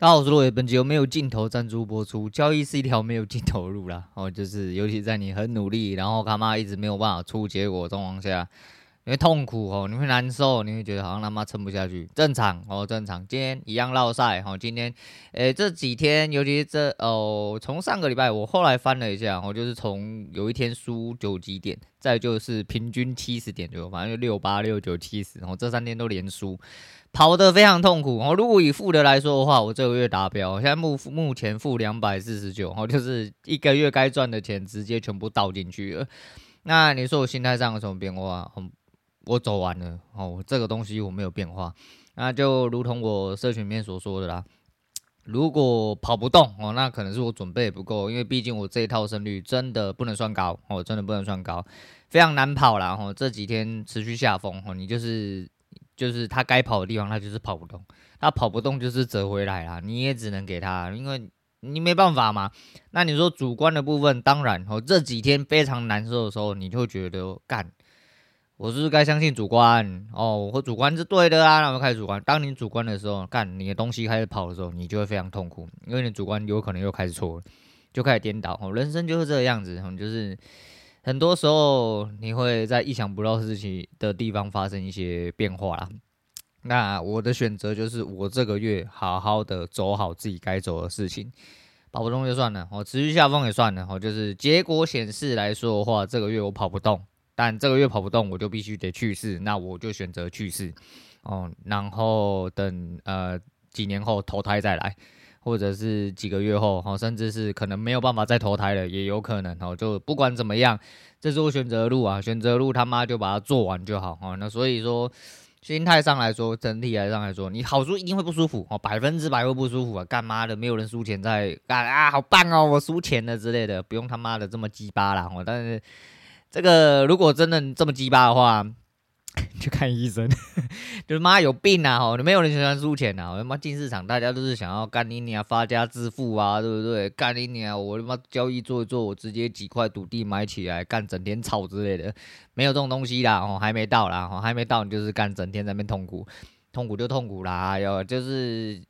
大家好，我是洛伟，本集由没有镜头赞助播出。交易是一条没有尽头的路啦，哦，就是尤其在你很努力，然后他妈一直没有办法出结果状况下，你会痛苦哦，你会难受，你会觉得好像他妈撑不下去，正常哦，正常。今天一样落赛哦，今天，诶，这几天，尤其是这哦，从上个礼拜我后来翻了一下，哦，就是从有一天输九几点，再就是平均七十点左右，反正就六八六九七十，然后这三天都连输。跑得非常痛苦哦。如果以负的来说的话，我这个月达标，现在目目前负两百四十九，哦，就是一个月该赚的钱直接全部倒进去了。那你说我心态上有什么变化？很我走完了哦，这个东西我没有变化。那就如同我社群面所说的啦，如果跑不动哦，那可能是我准备不够，因为毕竟我这一套胜率真的不能算高哦，真的不能算高，非常难跑啦。哦，这几天持续下风哦，你就是。就是他该跑的地方，他就是跑不动，他跑不动就是折回来啦，你也只能给他，因为你没办法嘛。那你说主观的部分，当然哦，这几天非常难受的时候，你就会觉得干，我是不是该相信主观哦？我主观是对的啊，那我们开始主观。当你主观的时候，干你的东西开始跑的时候，你就会非常痛苦，因为你主观有可能又开始错了，就开始颠倒哦。人生就是这个样子，就是。很多时候你会在意想不到事情的地方发生一些变化啦。那我的选择就是，我这个月好好的走好自己该走的事情，跑不动就算了，我持续下风也算了。我就是结果显示来说的话，这个月我跑不动，但这个月跑不动，我就必须得去世，那我就选择去世哦。然后等呃几年后投胎再来。或者是几个月后，哈，甚至是可能没有办法再投胎了，也有可能，哈，就不管怎么样，这是我选择的路啊，选择的路他妈就把它做完就好，哈，那所以说，心态上来说，整体来上来说，你好输一定会不舒服，哦，百分之百会不舒服啊，干妈的，没有人输钱在干啊，好棒哦，我输钱了之类的，不用他妈的这么鸡巴啦，哦，但是这个如果真的这么鸡巴的话。去看医生，就是妈有病啊！吼，没有人喜欢输钱啊！我他妈进市场，大家都是想要干你娘发家致富啊，对不对？干你娘！我他妈交易做一做，我直接几块土地买起来干，整天炒之类的，没有这种东西啦！哦，还没到啦！哦，还没到，你就是干，整天在那边痛苦，痛苦就痛苦啦！哟，就是。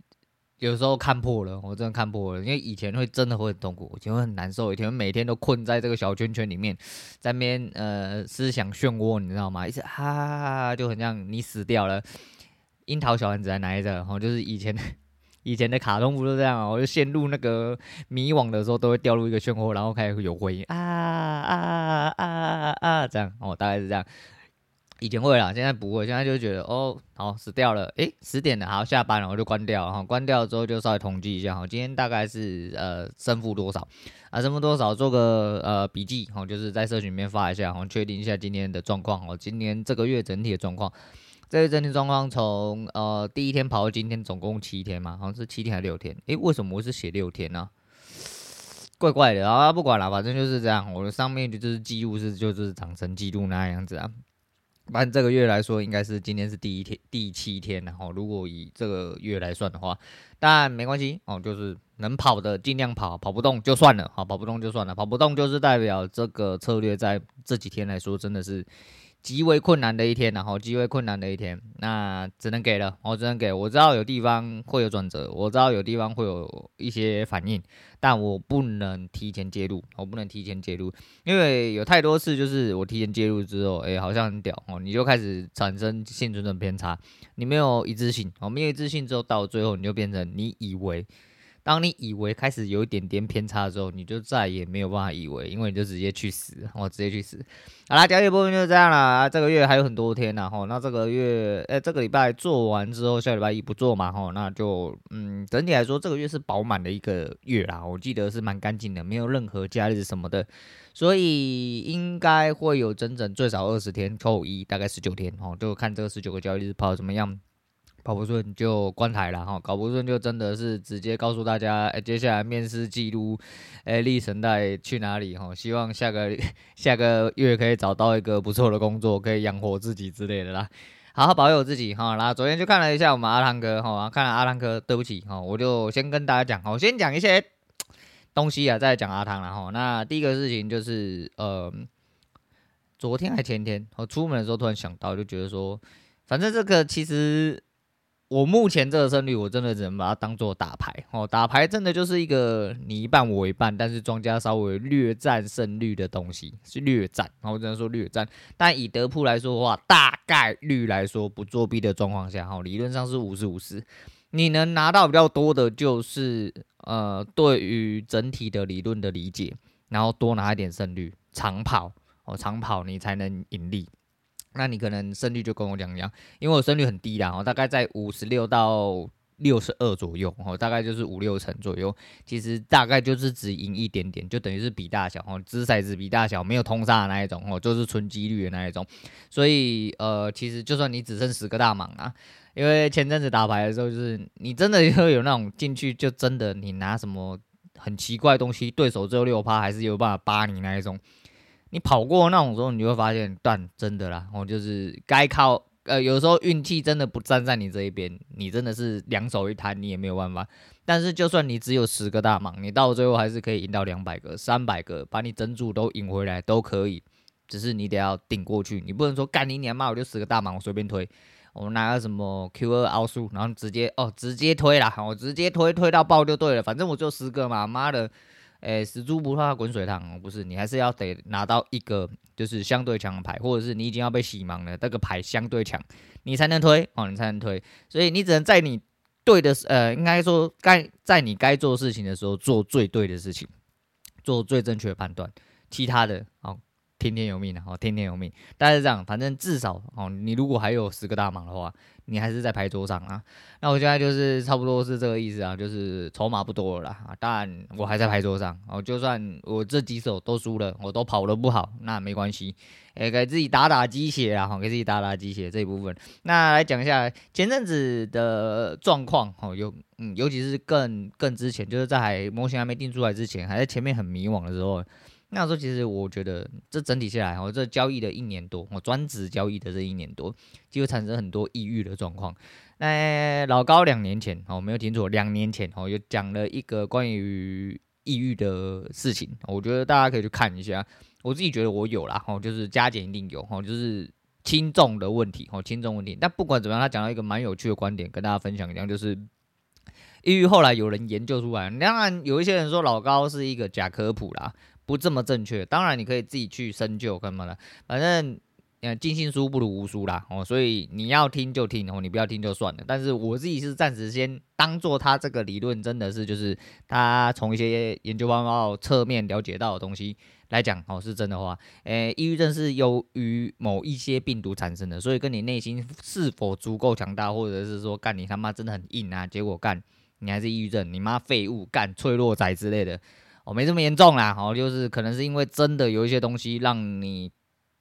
有时候看破了，我真的看破了，因为以前会真的会很痛苦，以前会很难受，以前每天都困在这个小圈圈里面，在边呃思想漩涡，你知道吗？一直哈哈哈，就很像你死掉了。樱桃小丸子还哪一个？哦，就是以前 以前的卡通不都这样？我就陷入那个迷惘的时候，都会掉入一个漩涡，然后开始有回音啊啊啊啊，这样哦，大概是这样。以前会啦，现在不会。现在就觉得哦，好死掉了，诶，十点了，好下班了，我就关掉了哈。关掉之后就稍微统计一下哈，今天大概是呃胜负多少啊？胜负多少？做个呃笔记哈，就是在社群里面发一下，哈，确定一下今天的状况哦。今年这个月整体的状况，这个整体状况从呃第一天跑到今天总共七天嘛，好像是七天还是六天？诶，为什么我是写六天呢？怪怪的啊，不管了，反正就是这样。我的上面就是记录是就是长成记录那样子啊。按这个月来说，应该是今天是第一天，第七天，然后如果以这个月来算的话，但没关系哦，就是能跑的尽量跑，跑不动就算了，好，跑不动就算了，跑不动就是代表这个策略在这几天来说真的是。极为困难的一天，然后极为困难的一天，那只能给了，我只能给。我知道有地方会有转折，我知道有地方会有一些反应，但我不能提前介入，我不能提前介入，因为有太多次就是我提前介入之后，哎、好像很屌哦，你就开始产生幸存者偏差，你没有一致性，哦，没有一致性之后，到最后你就变成你以为。当你以为开始有一点点偏差的时候，你就再也没有办法以为，因为你就直接去死，我直接去死。好啦，交易部分就这样啦。这个月还有很多天呢，吼，那这个月，哎、欸，这个礼拜做完之后，下礼拜一不做嘛，吼，那就，嗯，整体来说，这个月是饱满的一个月啦。我记得是蛮干净的，没有任何假日什么的，所以应该会有整整最少二十天，扣一大概十九天，吼，就看这个十九个交易日跑怎么样。跑不顺就关台了哈，搞不顺就真的是直接告诉大家，哎、接下来面试记录，哎、欸，历神代去哪里哈？希望下个 下个月可以找到一个不错的工作，可以养活自己之类的啦。好好保佑自己哈。那昨天就看了一下我们阿汤哥哈，看了阿汤哥，对不起哈，我就先跟大家讲，我先讲一些东西啊，再讲阿汤了哈。那第一个事情就是，呃，昨天还前天，我出门的时候突然想到，就觉得说，反正这个其实。我目前这个胜率，我真的只能把它当做打牌哦。打牌真的就是一个你一半我一半，但是庄家稍微略占胜率的东西，是略占。我只能说略占。但以德扑来说的话，大概率来说不作弊的状况下，哈，理论上是五十五十。你能拿到比较多的，就是呃，对于整体的理论的理解，然后多拿一点胜率，长跑哦，长跑你才能盈利。那你可能胜率就跟我讲一样，因为我胜率很低啦，哦大概在五十六到六十二左右，哦，大概就是五六成左右。其实大概就是只赢一点点，就等于是比大小哦，掷骰子比大小，没有通杀的那一种哦，就是纯几率的那一种。所以呃，其实就算你只剩十个大盲啊，因为前阵子打牌的时候，就是你真的会有那种进去就真的你拿什么很奇怪的东西，对手只有六趴，还是有办法扒你那一种。你跑过那种时候，你就会发现，断真的啦，我就是该靠，呃，有时候运气真的不站在你这一边，你真的是两手一摊，你也没有办法。但是就算你只有十个大盲，你到最后还是可以赢到两百个、三百个，把你整组都赢回来都可以。只是你得要顶过去，你不能说干你娘妈，我就十个大盲，我随便推，我拿个什么 Q 二奥数，然后直接哦直接推啦，我直接推推到爆就对了，反正我就十个嘛，妈的。诶，死猪不怕滚水烫，不是，你还是要得拿到一个就是相对强的牌，或者是你已经要被洗盲了，这个牌相对强，你才能推哦，你才能推。所以你只能在你对的，呃，应该说该在你该做事情的时候做最对的事情，做最正确的判断，其他的哦，听天由命的哦，听天由命。但是这样，反正至少哦，你如果还有十个大盲的话。你还是在牌桌上啊？那我现在就是差不多是这个意思啊，就是筹码不多了啦啊。当然我还在牌桌上哦，就算我这几手都输了，我都跑得不好，那没关系，诶，给自己打打鸡血啊，给自己打打鸡血这一部分。那来讲一下前阵子的状况哦，有嗯，尤其是更更之前，就是在模型还没定出来之前，还在前面很迷惘的时候。那时候其实我觉得，这整体下来，我这交易的一年多，我专职交易的这一年多，就产生很多抑郁的状况。那老高两年前，哦，没有听错，两年前，哦，有讲了一个关于抑郁的事情，我觉得大家可以去看一下。我自己觉得我有啦，哦，就是加减一定有，哦，就是轻重的问题，哦，轻重问题。但不管怎么样，他讲到一个蛮有趣的观点，跟大家分享一下，就是抑郁后来有人研究出来，当然有一些人说老高是一个假科普啦。不这么正确，当然你可以自己去深究干嘛的，反正呃尽信书不如无书啦哦，所以你要听就听哦，你不要听就算了。但是我自己是暂时先当做他这个理论真的是就是他从一些研究报告侧面了解到的东西来讲哦，是真的话，诶，抑郁症是由于某一些病毒产生的，所以跟你内心是否足够强大，或者是说干你他妈真的很硬啊，结果干你还是抑郁症，你妈废物干脆弱仔之类的。哦，没这么严重啦，哦，就是可能是因为真的有一些东西让你，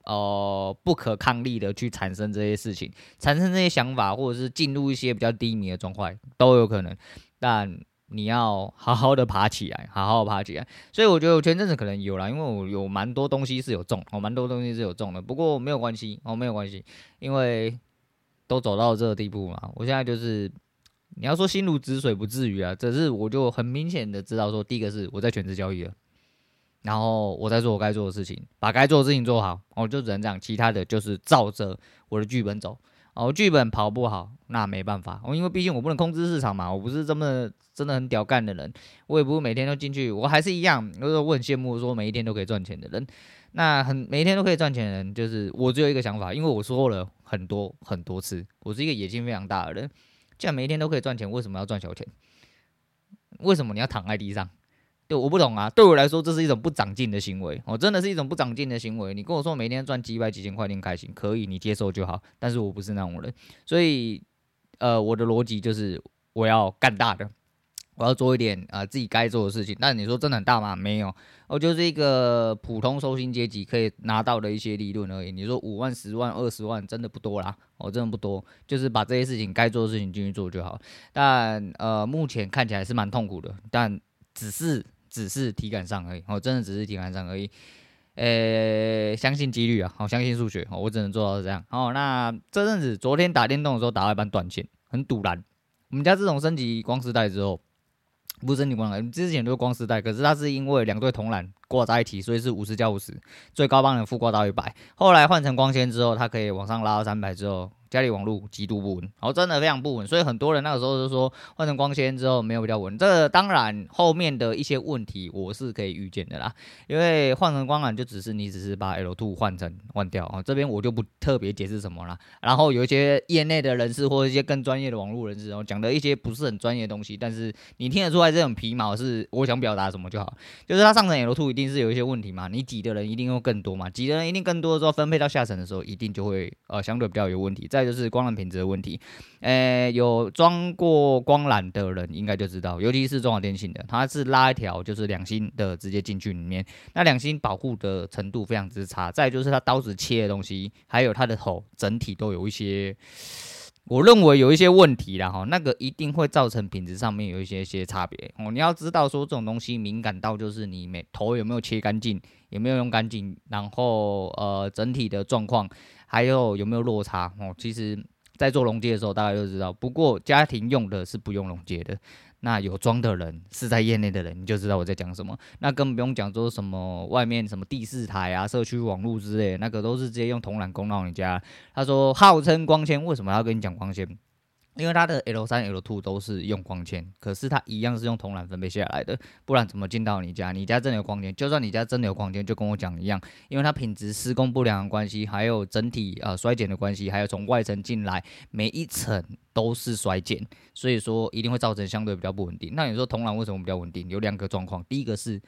呃，不可抗力的去产生这些事情，产生这些想法，或者是进入一些比较低迷的状态都有可能。但你要好好的爬起来，好好爬起来。所以我觉得我前阵子可能有啦，因为我有蛮多东西是有中，哦，蛮多东西是有中的。不过没有关系，哦，没有关系，因为都走到这个地步嘛。我现在就是。你要说心如止水不至于啊，只是我就很明显的知道说，第一个是我在全职交易了，然后我在做我该做的事情，把该做的事情做好，我就只能这样，其他的就是照着我的剧本走。哦，剧本跑不好，那没办法，因为毕竟我不能控制市场嘛，我不是这么真的很屌干的人，我也不是每天都进去，我还是一样，就是我很羡慕说每一天都可以赚钱的人。那很每一天都可以赚钱的人，就是我只有一个想法，因为我说了很多很多次，我是一个野心非常大的人。既然每一天都可以赚钱，为什么要赚小钱？为什么你要躺在地上？对，我不懂啊。对我来说，这是一种不长进的行为。我真的是一种不长进的行为。你跟我说每天赚几百几千块，钱开心可以，你接受就好。但是我不是那种人，所以呃，我的逻辑就是我要干大的。我要做一点啊、自己该做的事情，但你说真的很大吗？没有，我就是一个普通收薪阶级可以拿到的一些利润而已。你说五万、十万、二十万，真的不多啦，我、真的不多，就是把这些事情该做的事情进去做就好。但呃，目前看起来是蛮痛苦的，但只是只是体感上而已，我、哦、真的只是体感上而已。呃，相信几率啊，好、相信数学、哦，我只能做到这样。哦，那这阵子昨天打电动的时候打了一半断线，很赌烂。我们家自从升级光丝带之后。不是你光蓝，之前都是光丝带，可是它是因为两对铜缆挂在一起，所以是五十加五十，最高帮能负挂到一百。后来换成光纤之后，它可以往上拉到三百之后，家里网络极度不稳，然后真的非常不稳，所以很多人那个时候就说换成光纤之后没有比较稳。这个当然后面的一些问题我是可以预见的啦，因为换成光缆就只是你只是把 L2 换成换掉啊，这边我就不特别解释什么啦。然后有一些业内的人士或一些更专业的网络人士，然后讲的一些不是很专业的东西，但是你听得出来这种皮毛是我想表达什么就好，就是它上层 L2 一定是有一些问题嘛，你挤的人一定会更多嘛，挤的人一定更多的时候分配到下层的时候一定就会呃相对比较有问题。再就是光缆品质的问题，诶，有装过光缆的人应该就知道，尤其是中华电信的，它是拉一条就是两芯的直接进去里面，那两芯保护的程度非常之差。再就是它刀子切的东西，还有它的头整体都有一些，我认为有一些问题啦哈，那个一定会造成品质上面有一些些差别哦。你要知道说这种东西敏感到就是你每头有没有切干净，有没有用干净，然后呃整体的状况。还有有没有落差哦？其实，在做溶接的时候，大家就知道。不过家庭用的是不用溶接的，那有装的人是在业内的人，你就知道我在讲什么。那更不用讲说什么外面什么第四台啊、社区网络之类，那个都是直接用铜缆供到你家。他说号称光纤，为什么要跟你讲光纤？因为它的 L 三 L two 都是用光纤，可是它一样是用铜缆分配下来的，不然怎么进到你家？你家真的有光纤？就算你家真的有光纤，就跟我讲一样，因为它品质施工不良的关系，还有整体呃衰减的关系，还有从外层进来每一层都是衰减，所以说一定会造成相对比较不稳定。那你说铜缆为什么比较稳定？有两个状况，第一个是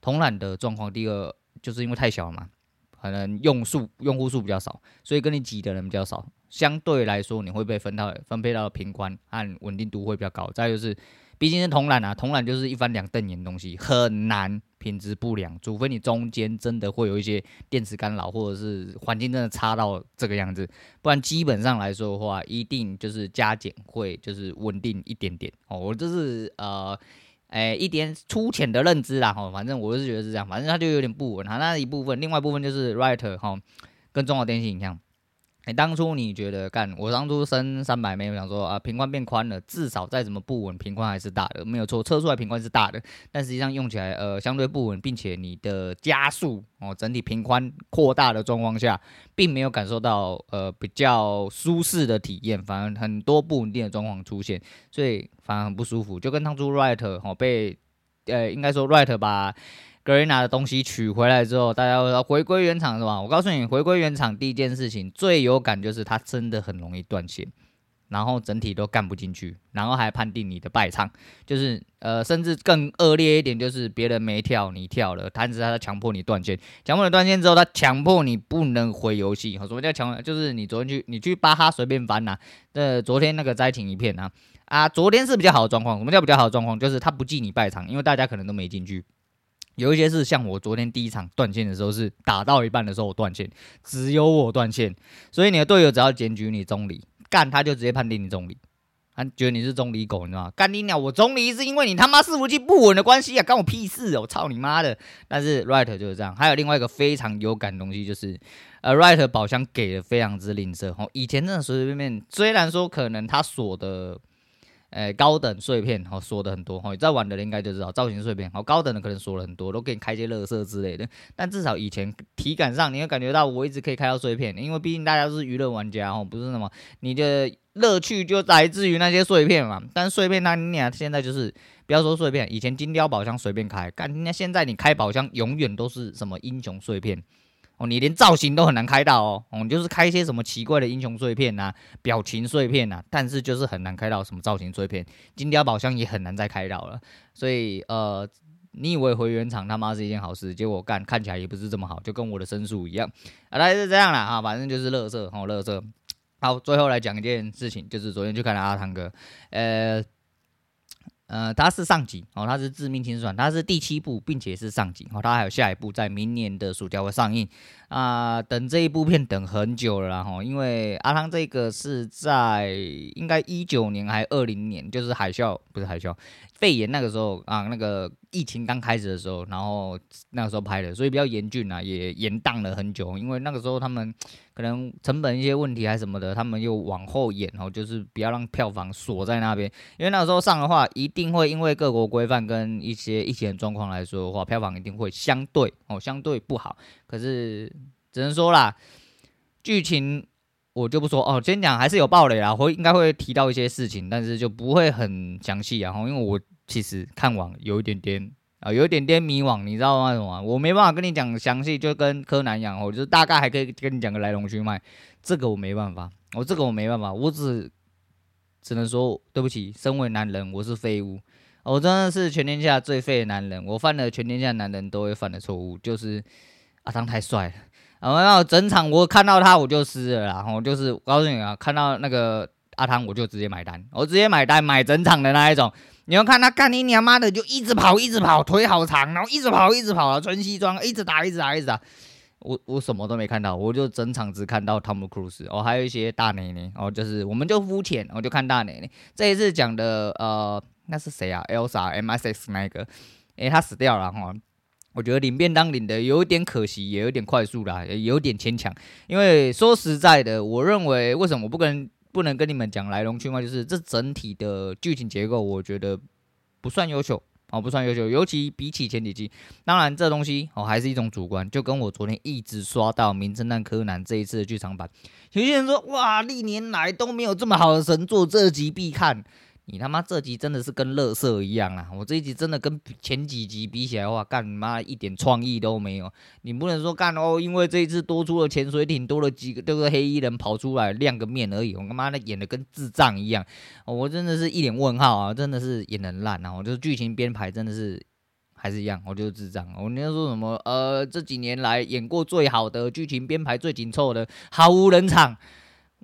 铜缆的状况，第二就是因为太小了嘛。可能用数用户数比较少，所以跟你挤的人比较少，相对来说你会被分到分配到的频宽和稳定度会比较高。再就是，毕竟是铜缆啊，铜缆就是一翻两瞪眼的东西，很难品质不良，除非你中间真的会有一些电磁干扰，或者是环境真的差到这个样子，不然基本上来说的话，一定就是加减会就是稳定一点点哦。我这是呃。哎，一点粗浅的认知啦，吼，反正我是觉得是这样，反正它就有点不稳哈。那一部分，另外一部分就是 writer 哈，跟中华电信一样。哎，当初你觉得干？我当初升三百没有想说啊，平宽变宽了，至少再怎么不稳，平宽还是大的，没有错，测出来平宽是大的，但实际上用起来呃相对不稳，并且你的加速哦，整体平宽扩大的状况下，并没有感受到呃比较舒适的体验，反而很多不稳定的状况出现，所以反而很不舒服，就跟当初 Right 哦被呃应该说 Right 把。格瑞纳的东西取回来之后，大家会说回归原厂是吧？我告诉你，回归原厂第一件事情最有感就是它真的很容易断线，然后整体都干不进去，然后还判定你的败场，就是呃，甚至更恶劣一点就是别人没跳你跳了，但是他强迫你断线，强迫你断线之后，他强迫你不能回游戏。什么叫强？就是你昨天去你去巴哈随便翻呐、啊，呃，昨天那个灾情一片啊啊，昨天是比较好的状况。什么叫比较好的状况？就是他不记你败场，因为大家可能都没进去。有一些是像我昨天第一场断线的时候，是打到一半的时候我断线，只有我断线，所以你的队友只要检举你中离，干他就直接判定你中离，他觉得你是中离狗，你知道吗？干你鸟，我中离是因为你他妈伺服器不稳的关系啊，关我屁事哦，操你妈的！但是 Right 就是这样，还有另外一个非常有感的东西就是，呃，Right 宝箱给的非常之吝啬，哦，以前真的随随便便，虽然说可能他锁的。诶，高等碎片好说的很多哈，再玩的人应该就知道造型碎片好，高等的可能说了很多，都给你开些乐色之类的。但至少以前体感上你会感觉到我一直可以开到碎片，因为毕竟大家都是娱乐玩家哦，不是什么你的乐趣就来自于那些碎片嘛。但碎片那你俩现在就是不要说碎片，以前金雕宝箱随便开，干那现在你开宝箱永远都是什么英雄碎片。哦，你连造型都很难开到哦，哦，就是开一些什么奇怪的英雄碎片呐、表情碎片呐，但是就是很难开到什么造型碎片，金雕宝箱也很难再开到了，所以呃，你以为回原厂他妈是一件好事，结果干看起来也不是这么好，就跟我的申诉一样，啊，大概是这样啦啊，反正就是乐色哦，乐色。好，最后来讲一件事情，就是昨天去看了阿汤哥，呃。呃，它是上集哦，它是致命清算，它是第七部，并且是上集哦，它还有下一部在明年的暑假会上映。啊、等这一部片等很久了哈，因为阿汤这个是在应该一九年还二零年，就是海啸不是海啸，肺炎那个时候啊，那个疫情刚开始的时候，然后那个时候拍的，所以比较严峻啊，也延宕了很久，因为那个时候他们。可能成本一些问题还是什么的，他们又往后延哦，就是不要让票房锁在那边，因为那个时候上的话，一定会因为各国规范跟一些疫情状况来说的话，票房一定会相对哦相对不好。可是只能说啦，剧情我就不说哦。今天讲还是有爆雷啦，会应该会提到一些事情，但是就不会很详细啊。因为我其实看完有一点点啊，有一点点迷惘，你知道吗？我没办法跟你讲详细，就跟柯南一样，我就大概还可以跟你讲个来龙去脉。这个我没办法，我这个我没办法，我只只能说对不起，身为男人，我是废物。我真的是全天下最废的男人，我犯了全天下男人都会犯的错误，就是阿汤太帅了。然后整场我看到他我就湿了，然后就是我告诉你啊，看到那个阿汤我就直接买单，我直接买单买整场的那一种。你要看他干你娘妈的就一直跑一直跑，腿好长，然后一直跑一直跑啊，穿西装一直打一直打一直打。我我什么都没看到，我就整场只看到汤姆克鲁斯哦，还有一些大奶奶哦，就是我们就肤浅，我就看大奶奶。这一次讲的呃。那是谁啊？Elsa MSX 那个，诶、他死掉了哈。我觉得领便当领的有点可惜，也有点快速啦，也有点牵强。因为说实在的，我认为为什么我不跟不能跟你们讲来龙去脉，就是这整体的剧情结构，我觉得不算优秀哦，不算优秀。尤其比起前几集，当然这东西哦还是一种主观。就跟我昨天一直刷到《名侦探柯南》这一次的剧场版，有些人说哇，历年来都没有这么好的神作，这集必看。你他妈这集真的是跟乐色一样啊！我这一集真的跟前几集比起来的话，干你妈一点创意都没有。你不能说干哦，因为这一次多出了潜水艇，多了几个这个黑衣人跑出来亮个面而已。我他妈的演的跟智障一样，我真的是一脸问号啊！真的是演的烂啊！我就是剧情编排真的是还是一样，我就是智障。我你要说什么呃，这几年来演过最好的剧情编排最紧凑的，毫无人场。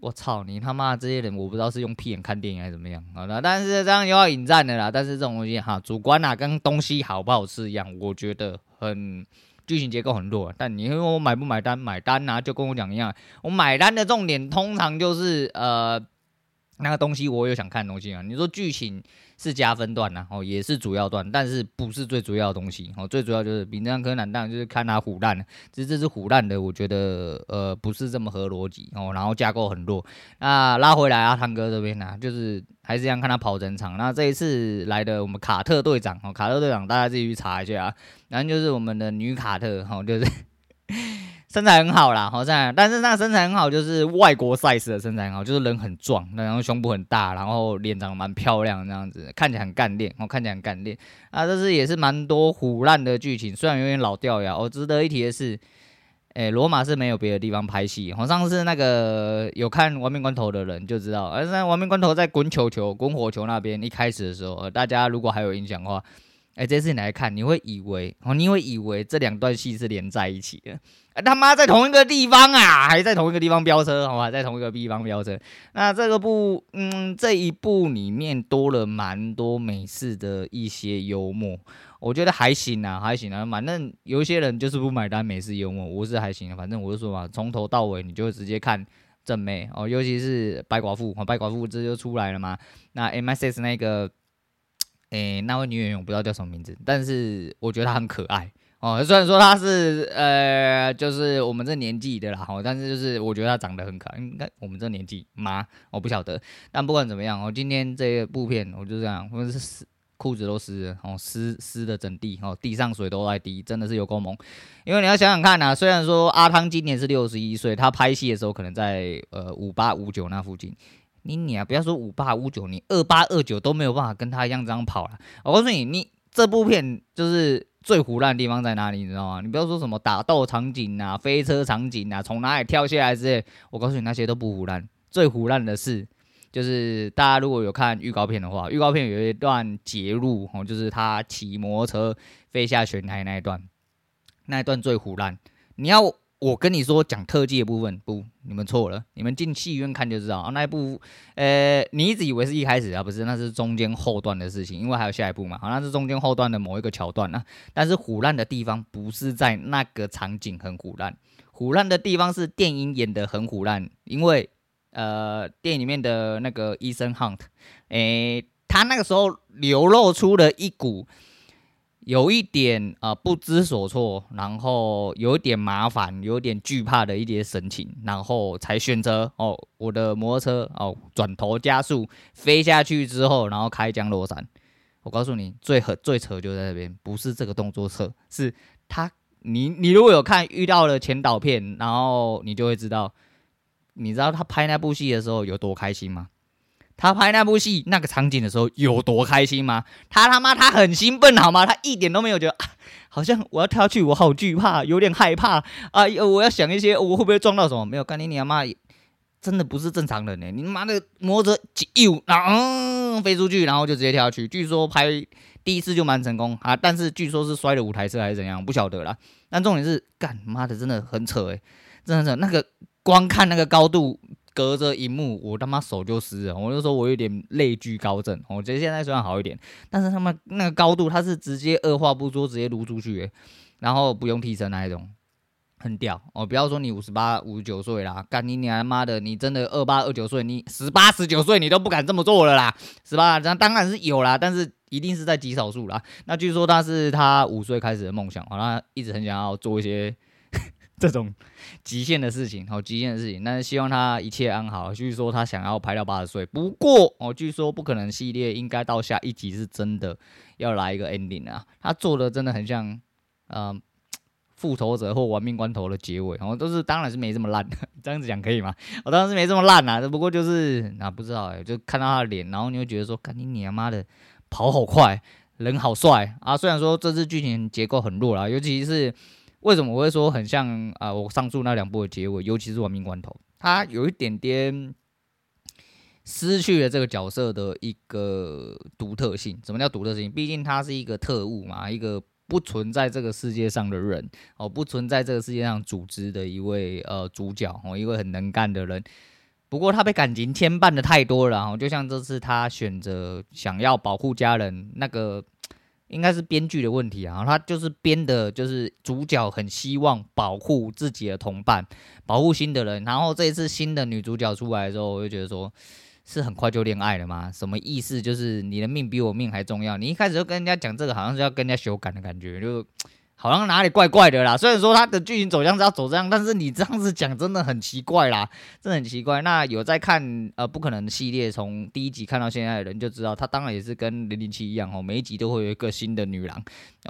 我操你他妈这些人，我不知道是用屁眼看电影还是怎么样，好的，但是这样又要引战的啦。但是这种东西哈，主观啊，跟东西好不好吃一样，我觉得很剧情结构很弱。但你问我买不买单，买单啊，就跟我讲一样，我买单的重点通常就是呃。那个东西我有想看东西啊，你说剧情是加分段呐，哦，也是主要段，但是不是最主要的东西哦，最主要就是名侦探柯南，当然就是看他唬烂，其实这是唬烂的，我觉得呃不是这么合逻辑哦，然后架构很弱。那拉回来啊，汤哥这边呢，就是还是这样看他跑整场。那这一次来的我们卡特队长哦，卡特队长大家自己去查一下啊，然后就是我们的女卡特哦，就是。身材很好啦，好像，但是那个身材很好，就是外国 size 的身材很好，就是人很壮，然后胸部很大，然后脸长得蛮漂亮，这样子看起来很干练，哦，看起来很干练啊。这是也是蛮多腐烂的剧情，虽然有点老掉牙。我值得一提的是，诶、罗马是没有别的地方拍戏，好像是那个有看《亡命关头》的人就知道，而在《亡命关头》在滚球球、滚火球那边一开始的时候，大家如果还有印象的话。哎、这次你来看，你会以为哦，你会以为这两段戏是连在一起的，啊、他妈在同一个地方啊，还在同一个地方飙车，好吧，在同一个地方飙车。那这个部，嗯，这一部里面多了蛮多美式的一些幽默，我觉得还行啊，还行啊。反正有一些人就是不买单美式幽默，我是还行啊。反正我就说嘛，从头到尾你就直接看正妹哦，尤其是白寡妇，白寡妇这就出来了嘛。那 MSS 那个。诶、那位女演员我不知道叫什么名字，但是我觉得她很可爱哦。虽然说她是呃，就是我们这年纪的啦，哈，但是就是我觉得她长得很可爱。应该我们这年纪吗？我不晓得。但不管怎么样，我今天这部片我就这样，我是湿裤子都湿了，哦，湿湿的整地，哦，地上水都在滴，真的是有够萌。因为你要想想看呐、虽然说阿汤今年是六十一岁，他拍戏的时候可能在呃五八五九那附近。你你啊，不要说五八五九，你二八二九都没有办法跟他一样这样跑了。我告诉你，你这部片就是最胡烂的地方在哪里，你知道吗？你不要说什么打斗场景啊、飞车场景啊、从哪里跳下来之类，我告诉你那些都不胡烂。最胡烂的是，就是大家如果有看预告片的话，预告片有一段截录哦，就是他骑摩托车飞下悬崖那一段，那一段最胡烂。你要。我跟你说，讲特技的部分不，你们错了。你们进戏院看就知道啊。那一部，呃，你一直以为是一开始啊，不是，那是中间后段的事情，因为还有下一部嘛。好，那是中间后段的某一个桥段啊。但是唬烂的地方不是在那个场景很唬烂，唬烂的地方是电影演得很唬烂，因为呃，电影里面的那个医生 Hunt，诶，他那个时候流露出了一股。有一点啊、呃、不知所措，然后有一点麻烦，有点惧怕的一些神情，然后才选择哦，我的摩托车哦，转头加速飞下去之后，然后开降落伞。我告诉你，最狠最扯就在这边，不是这个动作扯，是他，你你如果有看遇到了前导片，然后你就会知道，你知道他拍那部戏的时候有多开心吗？他拍那部戏那个场景的时候有多开心吗？他他妈他很兴奋好吗？他一点都没有觉得，啊、好像我要跳去，我好惧怕，有点害怕啊！我要想一些我会不会撞到什么？没有，干你你妈，真的不是正常人呢！你妈的摩托车一悠，然后、飞出去，然后就直接跳下去。据说拍第一次就蛮成功啊，但是据说是摔了五台车还是怎样，不晓得啦。但重点是，干妈的真的很扯诶，真的是那个光看那个高度。隔着荧幕，我他妈手就湿了。我就说我有点泪惧高症。我觉得现在虽然好一点，但是他们那个高度，他是直接二话不说直接撸出去，然后不用替身那一种，很屌哦。不要说你五十八、五十九岁啦，干你娘妈的，你真的二八、二九岁，你十八、十九岁你都不敢这么做了啦，是吧？那当然是有啦，但是一定是在极少数啦。那据说他是他五岁开始的梦想，好，他一直很想要做一些。这种极限的事情，好极限的事情，但是希望他一切安好。据说他想要拍到八十岁，不过哦，据说不可能系列应该到下一集是真的要来一个 ending 啊。他做的真的很像，呃，复仇者或玩命关头的结尾，然后都是当然是没这么烂的，这样子讲可以吗？我当然是没这么烂啊，只不过就是啊，不知道哎，就看到他的脸，然后你会觉得说，干你你妈的跑好快，人好帅啊。虽然说这次剧情结构很弱啦，尤其是。为什么我会说很像啊？我上述那两部的结尾，尤其是《亡命关头》，它有一点点失去了这个角色的一个独特性。什么叫独特性？毕竟他是一个特务嘛，一个不存在这个世界上的人哦，不存在这个世界上组织的一位呃主角哦，一位很能干的人。不过他被感情牵绊的太多了哦，就像这次他选择想要保护家人那个。应该是编剧的问题啊，他就是编的，就是主角很希望保护自己的同伴，保护新的人。然后这一次新的女主角出来之后，我就觉得说，是很快就恋爱了吗？什么意思？就是你的命比我命还重要？你一开始就跟人家讲这个，好像是要跟人家修改的感觉，就。好像哪里怪怪的啦，虽然说它的剧情走向是要走这样，但是你这样子讲真的很奇怪啦，真的很奇怪。那有在看呃不可能系列，从第一集看到现在的人就知道，他当然也是跟零零七一样哦，每一集都会有一个新的女郎，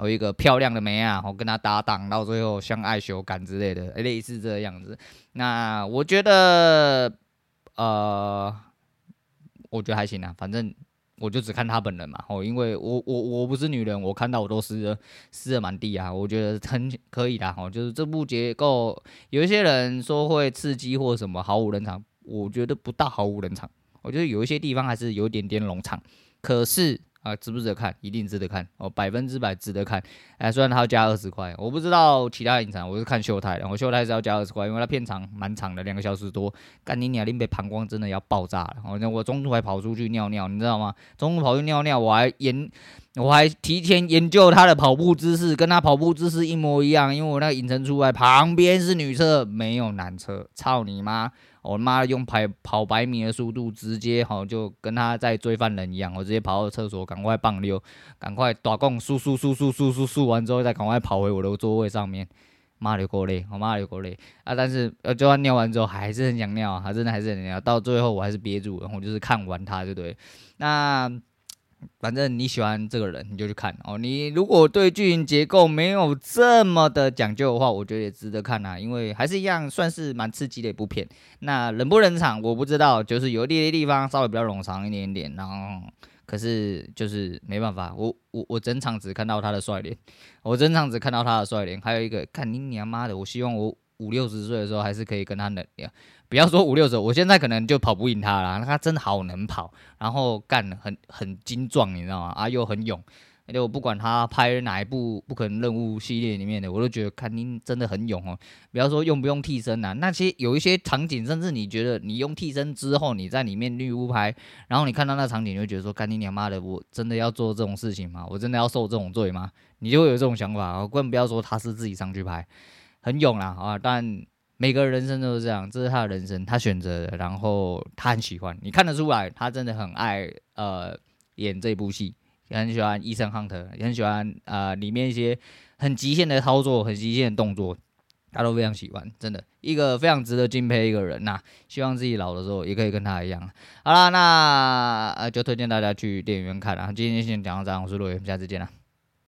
有一个漂亮的妹啊，我跟他搭档，到最后相爱羞感之类的，类似这样子。那我觉得呃，我觉得还行啊，反正。我就只看他本人嘛，哦，因为我我我不是女人，我看到我都湿了，湿了满地啊，我觉得很可以的，哦，就是这部结构，有一些人说会刺激或什么毫无人场，我觉得不大毫无人场，我觉得有一些地方还是有点点冗长，可是。啊，值不值得看？一定值得看哦，百分之百值得看。哎，虽然它要加二十块，我不知道其他影城，我是看秀泰，然后秀泰是要加二十块，因为它片长蛮长的，两个小时多。干你娘，林北膀胱真的要爆炸了。我我中途还跑出去尿尿，你知道吗？中途跑去尿尿，我还研，我还提前研究他的跑步姿势，跟他跑步姿势一模一样。因为我那个影城出来旁边是女厕，没有男厕，操你妈！我妈用跑跑百米的速度，直接哈就跟他在追犯人一样，我直接跑到厕所，赶快棒溜，赶快打工，速速速速速速速完之后，再赶快跑回我的座位上面。妈流过泪，我妈流过泪啊！但是呃，就算尿完之后还是很想尿，还真的还是很想尿。到最后我还是憋住，然后就是看完它，就对。那。反正你喜欢这个人，你就去看哦。你如果对剧情结构没有这么的讲究的话，我觉得也值得看啊。因为还是一样，算是蛮刺激的一部片。那冷不冷场我不知道，就是有一些地方稍微比较冗长一点点。然后，可是就是没办法，我我我整场只看到他的帅脸，我整场只看到他的帅脸。还有一个，看你娘妈的，我希望我五六十岁的时候还是可以跟他能聊。不要说五六十，我现在可能就跑不赢他了。他真的好能跑，然后干很很精壮，你知道吗？啊，又很勇。而且我不管他拍哪一部不可能任务系列里面的，我都觉得看你真的很勇哦。不要说用不用替身呐，那些有一些场景，甚至你觉得你用替身之后，你在里面绿屋拍，然后你看到那场景，你就觉得说，干你娘妈的，我真的要做这种事情吗？我真的要受这种罪吗？你就会有这种想法。更不要说他是自己上去拍，很勇啦啊，但。每个人生都是这样，这是他的人生，他选择的，然后他很喜欢，你看得出来，他真的很爱呃演这部戏，也很喜欢伊森亨特，也很喜欢呃里面一些很极限的操作，很极限的动作，他都非常喜欢，真的一个非常值得敬佩一个人呐、希望自己老的时候也可以跟他一样。好啦，那呃就推荐大家去电影院看啦。今天先讲到这，我是罗伟，下次见啦。